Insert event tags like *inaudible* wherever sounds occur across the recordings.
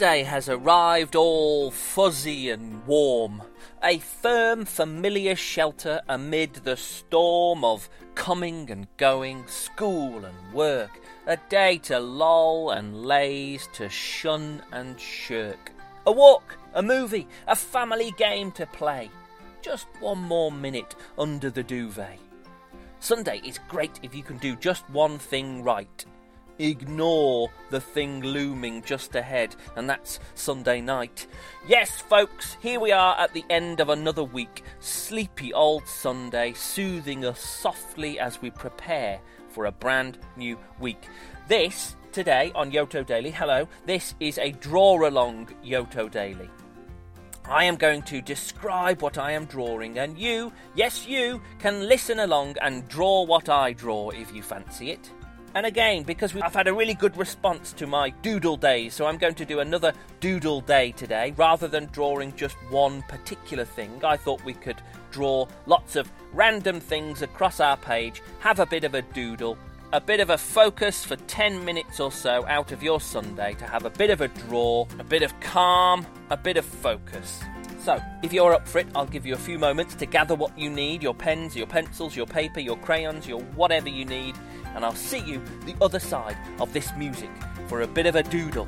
Sunday has arrived all fuzzy and warm. A firm, familiar shelter amid the storm of coming and going, school and work. A day to loll and laze, to shun and shirk. A walk, a movie, a family game to play. Just one more minute under the duvet. Sunday is great if you can do just one thing right. Ignore the thing looming just ahead, and that's Sunday night. Yes, folks, here we are at the end of another week. Sleepy old Sunday, soothing us softly as we prepare for a brand new week. This, today on Yoto Daily, hello, this is a draw along Yoto Daily. I am going to describe what I am drawing, and you, yes, you, can listen along and draw what I draw if you fancy it. And again, because I've had a really good response to my doodle days, so I'm going to do another doodle day today. Rather than drawing just one particular thing, I thought we could draw lots of random things across our page, have a bit of a doodle, a bit of a focus for 10 minutes or so out of your Sunday to have a bit of a draw, a bit of calm, a bit of focus. So, if you're up for it, I'll give you a few moments to gather what you need your pens, your pencils, your paper, your crayons, your whatever you need and I'll see you the other side of this music for a bit of a doodle.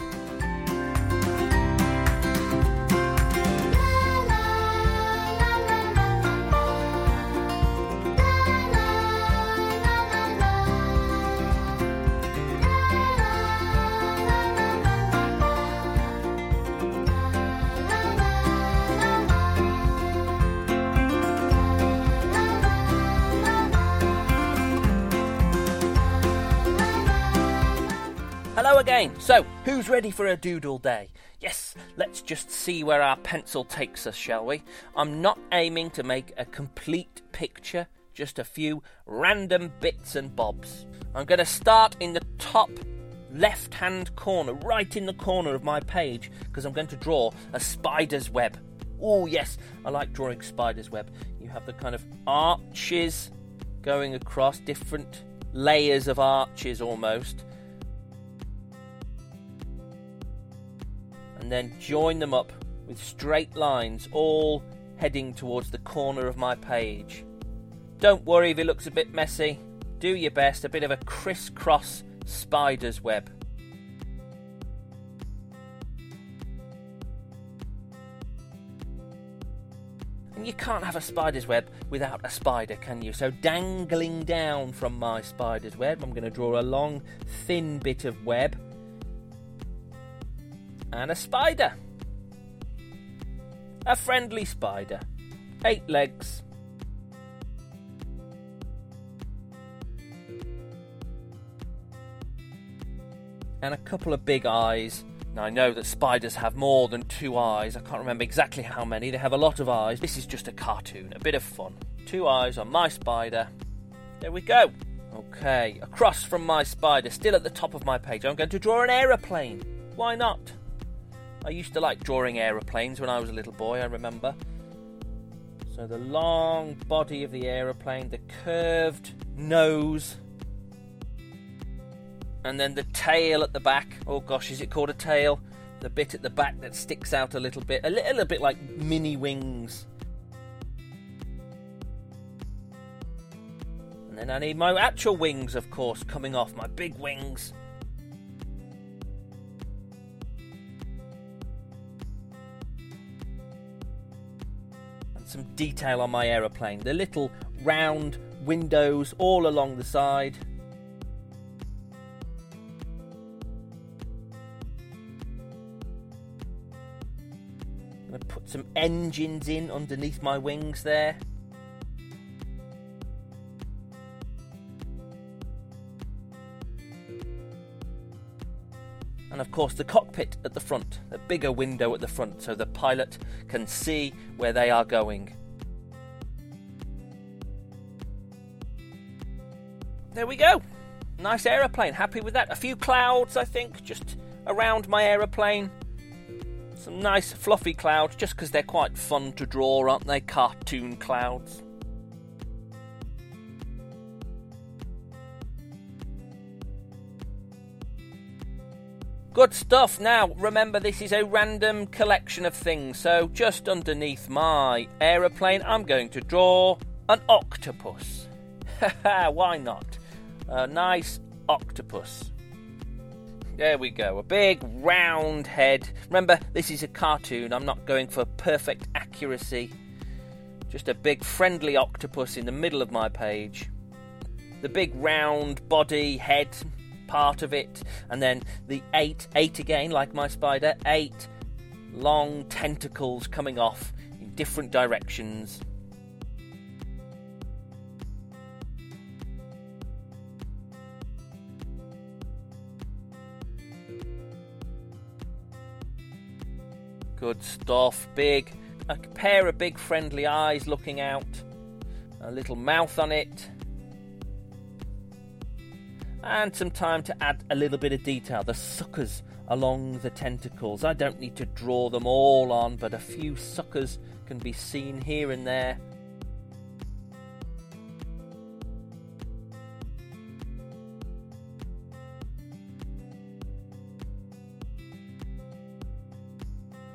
Again. So, who's ready for a doodle day? Yes, let's just see where our pencil takes us, shall we? I'm not aiming to make a complete picture, just a few random bits and bobs. I'm going to start in the top left hand corner, right in the corner of my page, because I'm going to draw a spider's web. Oh, yes, I like drawing spider's web. You have the kind of arches going across, different layers of arches almost and then join them up with straight lines, all heading towards the corner of my page. Don't worry if it looks a bit messy. Do your best, a bit of a crisscross spider's web. And you can't have a spider's web without a spider, can you? So, dangling down from my spider's web, I'm going to draw a long, thin bit of web and a spider. A friendly spider. Eight legs. And a couple of big eyes. Now I know that spiders have more than two eyes. I can't remember exactly how many. They have a lot of eyes. This is just a cartoon, a bit of fun. Two eyes on my spider. There we go. Okay, across from my spider, still at the top of my page, I'm going to draw an aeroplane. Why not? I used to like drawing aeroplanes when I was a little boy, I remember. So the long body of the aeroplane, the curved nose, and then the tail at the back. Oh gosh, is it called a tail? The bit at the back that sticks out a little bit, a little bit like mini wings. And then I need my actual wings, of course, coming off, my big wings. Some detail on my aeroplane. The little round windows all along the side. I'm going to put some engines in underneath my wings there. Of course the cockpit at the front, a bigger window at the front so the pilot can see where they are going. There we go. Nice aeroplane. Happy with that. A few clouds, I think, just around my aeroplane. Some nice fluffy clouds, just because they're quite fun to draw, aren't they? Cartoon clouds. Good stuff. Now, remember, this is a random collection of things. So, just underneath my aeroplane, I'm going to draw an octopus. *laughs* Why not? A nice octopus. There we go. A big round head. Remember, this is a cartoon. I'm not going for perfect accuracy. Just a big friendly octopus in the middle of my page. The big round body, head, part of it, and then the eight, eight again, like my spider, eight long tentacles coming off in different directions. Good stuff. Big, a pair of big friendly eyes looking out, a little mouth on it, and some time to add a little bit of detail. The suckers along the tentacles. I don't need to draw them all on, but a few suckers can be seen here and there.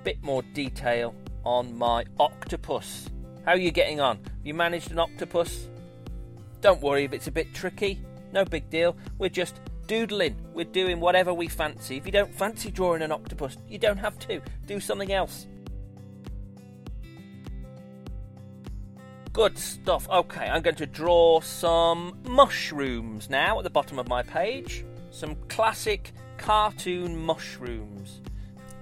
Bit more detail on my octopus. How are you getting on? Have you managed an octopus? Don't worry if it's a bit tricky. No big deal. We're just doodling. We're doing whatever we fancy. If you don't fancy drawing an octopus, you don't have to. Do something else. Good stuff. Okay, I'm going to draw some mushrooms now at the bottom of my page. Some classic cartoon mushrooms.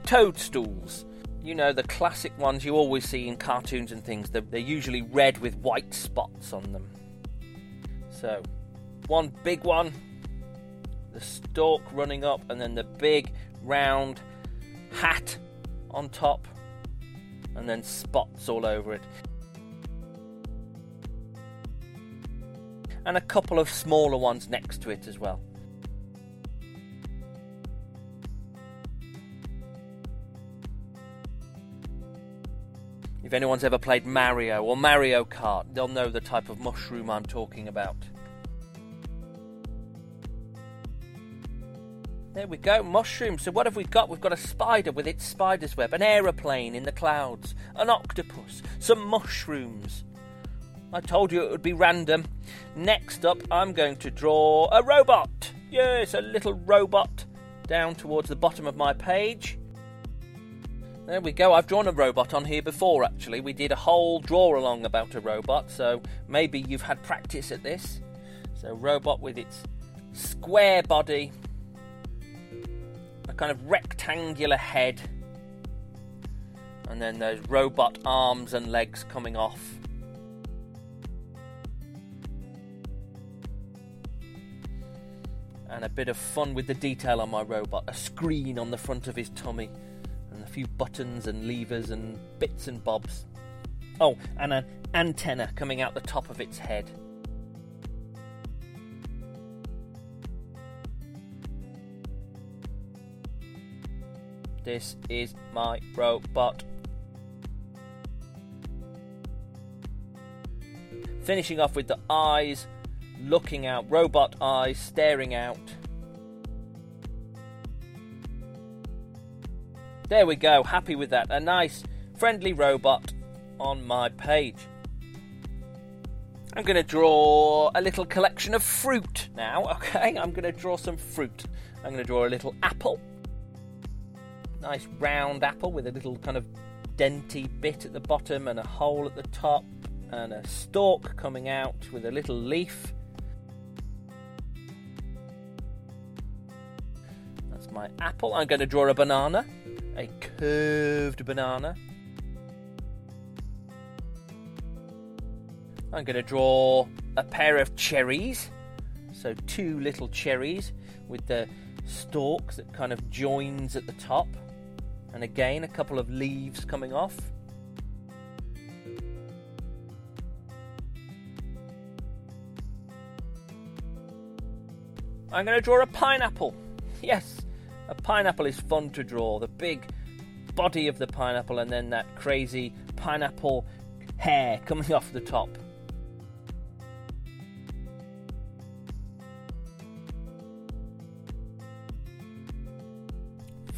Toadstools. You know, the classic ones you always see in cartoons and things. They're, they're usually red with white spots on them. So, one big one, the stalk running up, and then the big round hat on top, and then spots all over it. And a couple of smaller ones next to it as well. If anyone's ever played Mario or Mario Kart, they'll know the type of mushroom I'm talking about. There we go, mushrooms. So what have we got? We've got a spider with its spider's web, an aeroplane in the clouds, an octopus, some mushrooms. I told you it would be random. Next up, I'm going to draw a robot. Yes, a little robot down towards the bottom of my page. There we go. I've drawn a robot on here before, actually. We did a whole draw along about a robot, so maybe you've had practice at this. So, robot with its square body, kind of rectangular head, and then those robot arms and legs coming off. And a bit of fun with the detail on my robot a screen on the front of his tummy, and a few buttons and levers and bits and bobs. Oh, and an antenna coming out the top of its head. This is my robot. Finishing off with the eyes looking out, robot eyes staring out. There we go, happy with that. A nice, friendly robot on my page. I'm going to draw a little collection of fruit now, *laughs* okay? I'm going to draw some fruit. I'm going to draw a little apple nice round apple with a little kind of denty bit at the bottom and a hole at the top and a stalk coming out with a little leaf. That's my apple. I'm going to draw a banana, a curved banana. I'm going to draw a pair of cherries, so two little cherries with the stalk that kind of joins at the top and again a couple of leaves coming off. I'm going to draw a pineapple. *laughs* Yes, a pineapple is fun to draw. The big body of the pineapple and then that crazy pineapple hair coming *laughs* off the top.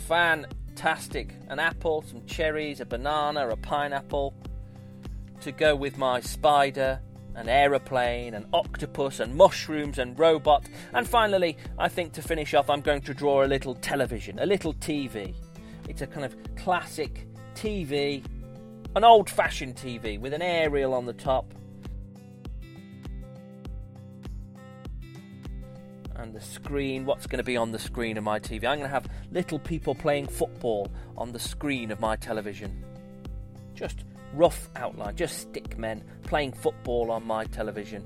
Fantastic. An apple, some cherries, a banana, a pineapple to go with my spider, an aeroplane, an octopus, and mushrooms and robot. And finally, I think to finish off, I'm going to draw a little television, a little TV. It's a kind of classic TV, an old fashioned TV with an aerial on the top. And the screen, what's going to be on the screen of my TV? I'm going to have little people playing football on the screen of my television. Just rough outline, just stick men playing football on my television.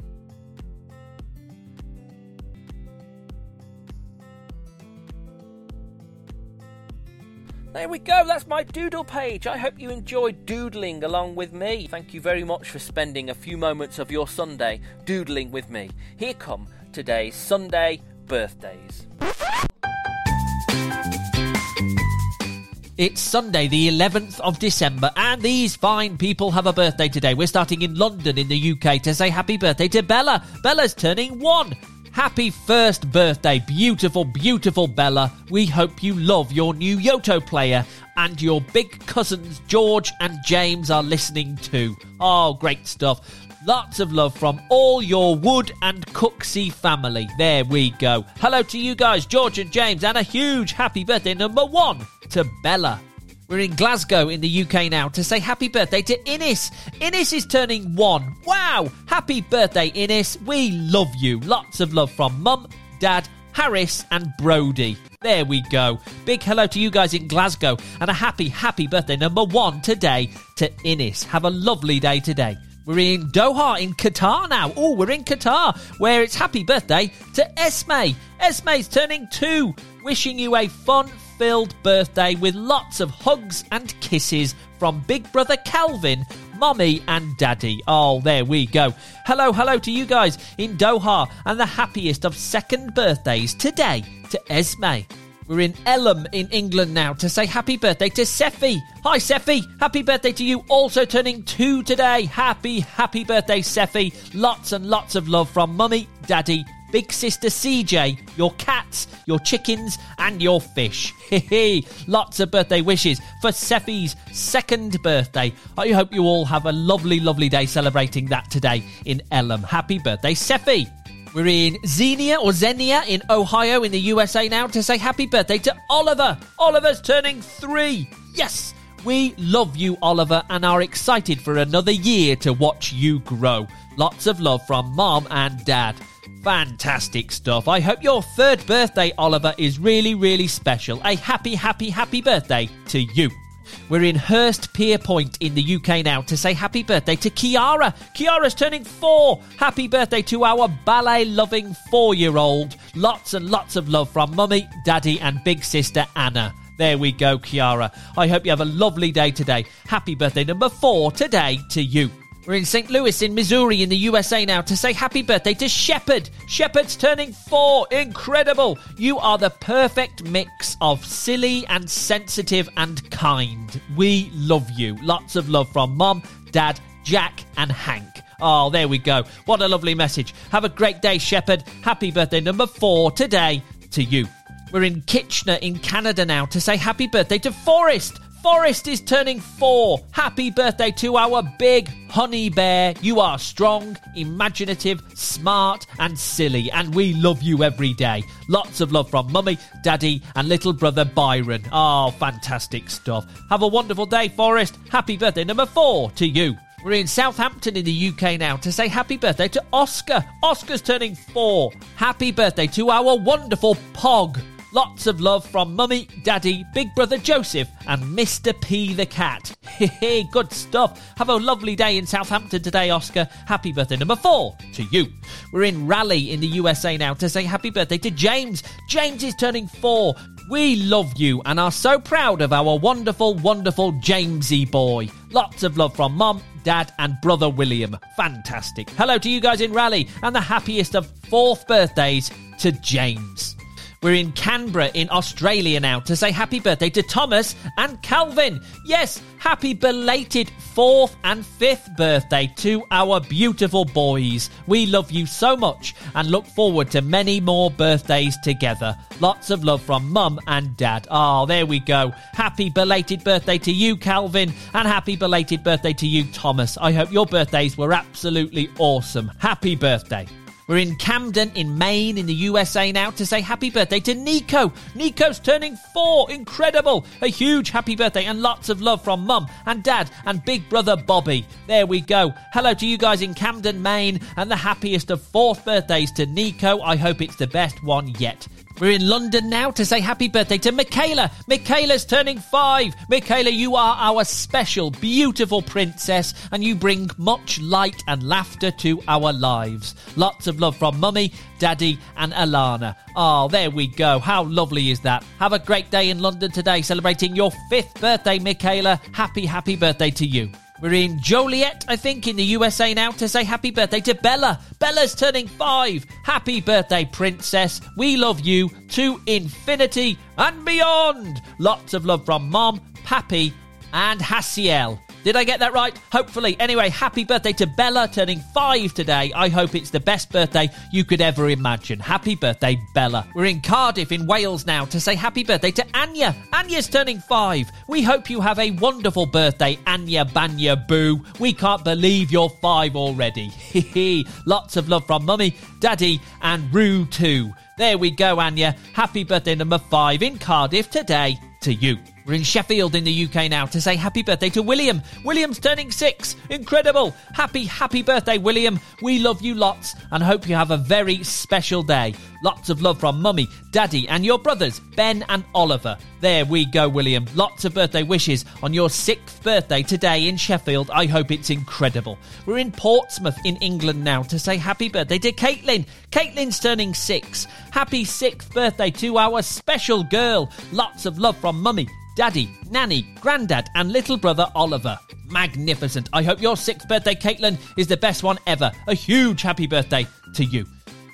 There we go, that's my doodle page. I hope you enjoyed doodling along with me. Thank you very much for spending a few moments of your Sunday doodling with me. Here come today's Sunday birthdays. It's Sunday, the 11th of December, and these fine people have a birthday today. We're starting in London in the UK to say happy birthday to Bella. Bella's turning one. Happy first birthday, beautiful, beautiful Bella. We hope you love your new Yoto player and your big cousins George and James are listening too. Oh, great stuff. Lots of love from all your Wood and Cooksey family. There we go. Hello to you guys, George and James, and a huge happy birthday number one to Bella. We're in Glasgow in the UK now to say happy birthday to Innes. Innes is turning one. Wow! Happy birthday, Innes. We love you. Lots of love from Mum, Dad, Harris, and Brody. There we go. Big hello to you guys in Glasgow and a happy, happy birthday number one today to Innes. Have a lovely day today. We're in Doha in Qatar now. Oh, we're in Qatar where it's happy birthday to Esme. Esme's turning two. Wishing you a fun, filled birthday with lots of hugs and kisses from Big Brother Calvin, Mommy, and Daddy. Oh, there we go. Hello, hello to you guys in Doha and the happiest of second birthdays today to Esme. We're in Elham in England now to say happy birthday to Seffi. Hi, Seffi. Happy birthday to you. Also turning two today. Happy, happy birthday, Seffi. Lots and lots of love from Mummy, Daddy, Big Sister CJ, your cats, your chickens, and your fish. *laughs* Lots of birthday wishes for Seffi's second birthday. I hope you all have a lovely, lovely day celebrating that today in Elham. Happy birthday, Seffi! We're in Xenia or Xenia in Ohio in the USA now to say happy birthday to Oliver. Oliver's turning three. Yes! We love you, Oliver, and are excited for another year to watch you grow. Lots of love from Mom and Dad. Fantastic stuff. I hope your third birthday, Oliver, is really, really special. A happy, happy, happy birthday to you. We're in Hurstpierpoint in the UK now to say happy birthday to Kiara. Kiara's turning four. Happy birthday to our ballet loving four year old. Lots and lots of love from mummy, daddy, and big sister Anna. There we go, Kiara. I hope you have a lovely day today. Happy birthday number four today to you. We're in St. Louis in Missouri in the USA now to say happy birthday to Shepard. Shepard's turning four. Incredible. You are the perfect mix of silly and sensitive and kind. We love you. Lots of love from Mom, Dad, Jack, and Hank. Oh, there we go. What a lovely message. Have a great day, Shepard. Happy birthday number four today to you. We're in Kitchener in Canada now to say happy birthday to Forrest. Forrest is turning four. Happy birthday to our big honey bear. You are strong, imaginative, smart, and silly, and we love you every day. Lots of love from mummy, daddy, and little brother Byron. Oh, fantastic stuff. Have a wonderful day, Forrest. Happy birthday number four to you. We're in Southampton in the UK now to say happy birthday to Oscar. Oscar's turning four. Happy birthday to our wonderful Pog. Lots of love from Mummy, Daddy, Big Brother Joseph, and Mr. P the Cat. *laughs* Hehe, good stuff. Have a lovely day in Southampton today, Oscar. Happy birthday number four to you. We're in Raleigh in the USA now to say happy birthday to James. James is turning four. We love you and are so proud of our wonderful, wonderful Jamesy boy. Lots of love from Mum, Dad, and brother William. Fantastic. Hello to you guys in Raleigh and the happiest of fourth birthdays to James. We're in Canberra in Australia now to say happy birthday to Thomas and Calvin. Yes, happy belated fourth and fifth birthday to our beautiful boys. We love you so much and look forward to many more birthdays together. Lots of love from mum and dad. Oh, there we go. Happy belated birthday to you, Calvin, and happy belated birthday to you, Thomas. I hope your birthdays were absolutely awesome. Happy birthday. We're in Camden in Maine in the USA now to say happy birthday to Nico. Nico's turning four. Incredible. A huge happy birthday and lots of love from mum and dad and big brother Bobby. There we go. Hello to you guys in Camden, Maine, and the happiest of fourth birthdays to Nico. I hope it's the best one yet. We're in London now to say happy birthday to Michaela. Michaela's turning five. Michaela, you are our special, beautiful princess, and you bring much light and laughter to our lives. Lots of love from Mummy, Daddy, and Alana. Oh, there we go. How lovely is that? Have a great day in London today, celebrating your fifth birthday, Michaela. Happy, happy birthday to you. We're in Joliet, I think, in the USA now to say happy birthday to Bella. Bella's turning five. Happy birthday, princess. We love you to infinity and beyond. Lots of love from Mom, Pappy, and Hasiel. Did I get that right? Hopefully. Anyway, happy birthday to Bella, turning five today. I hope it's the best birthday you could ever imagine. Happy birthday, Bella. We're in Cardiff, in Wales now, to say happy birthday to Anya. Anya's turning five. We hope you have a wonderful birthday, Anya Banya Boo. We can't believe you're five already. *laughs* Hee hee. Lots of love from Mummy, Daddy, and Roo too. There we go, Anya. Happy birthday number five in Cardiff today to you. We're in Sheffield in the UK now to say happy birthday to William. William's turning six. Incredible. Happy, happy birthday, William. We love you lots and hope you have a very special day. Lots of love from Mummy, Daddy, and your brothers, Ben and Oliver. There we go, William. Lots of birthday wishes on your sixth birthday today in Sheffield. I hope it's incredible. We're in Portsmouth in England now to say happy birthday to Caitlin. Caitlin's turning six. Happy sixth birthday to our special girl. Lots of love from Mummy, Daddy, Nanny, Grandad, and little brother Oliver. Magnificent. I hope your sixth birthday, Caitlin, is the best one ever. A huge happy birthday to you.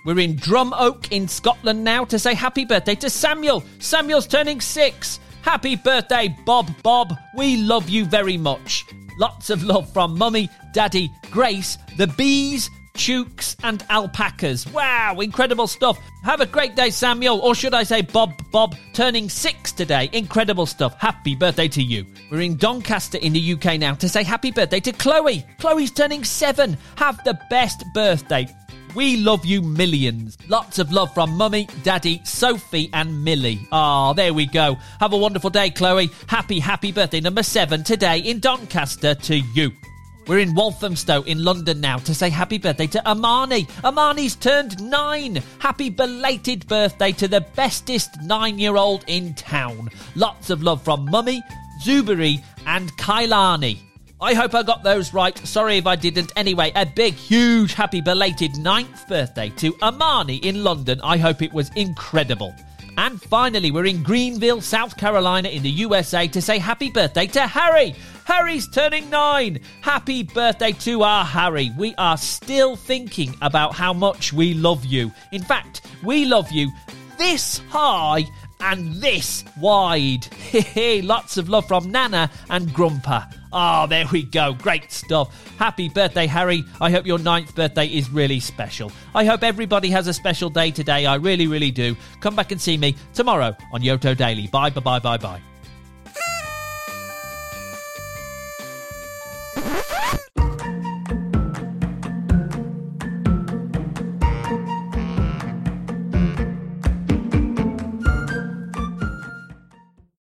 We're in Drumoak in Scotland now to say happy birthday to Samuel. Samuel's turning six. Happy birthday, Bob Bob. We love you very much. Lots of love from Mummy, Daddy, Grace, the bees, chooks, and alpacas. Wow, incredible stuff. Have a great day, Samuel, or should I say Bob Bob, turning six today. Incredible stuff. Happy birthday to you. We're in Doncaster in the UK now to say happy birthday to Chloe. Chloe's turning seven. Have the best birthday. We love you millions. Lots of love from Mummy, Daddy, Sophie, and Millie. Ah, there we go. Have a wonderful day, Chloe. Happy, happy birthday number seven today in Doncaster to you. We're in Walthamstow in London now to say happy birthday to Amani. Amani's turned nine. Happy belated birthday to the bestest nine year old in town. Lots of love from Mummy, Zuberi, and Kailani. I hope I got those right. Sorry if I didn't. Anyway, a big, huge, happy belated ninth birthday to Amani in London. I hope it was incredible. And finally, we're in Greenville, South Carolina, in the USA to say happy birthday to Harry. Harry's turning nine. Happy birthday to our Harry. We are still thinking about how much we love you. In fact, we love you this high and this wide. *laughs* Lots of love from Nana and Grumpa. Ah, oh, there we go. Great stuff. Happy birthday, Harry. I hope your ninth birthday is really special. I hope everybody has a special day today. I really, really do. Come back and see me tomorrow on Yoto Daily. Bye, bye, bye, bye, bye.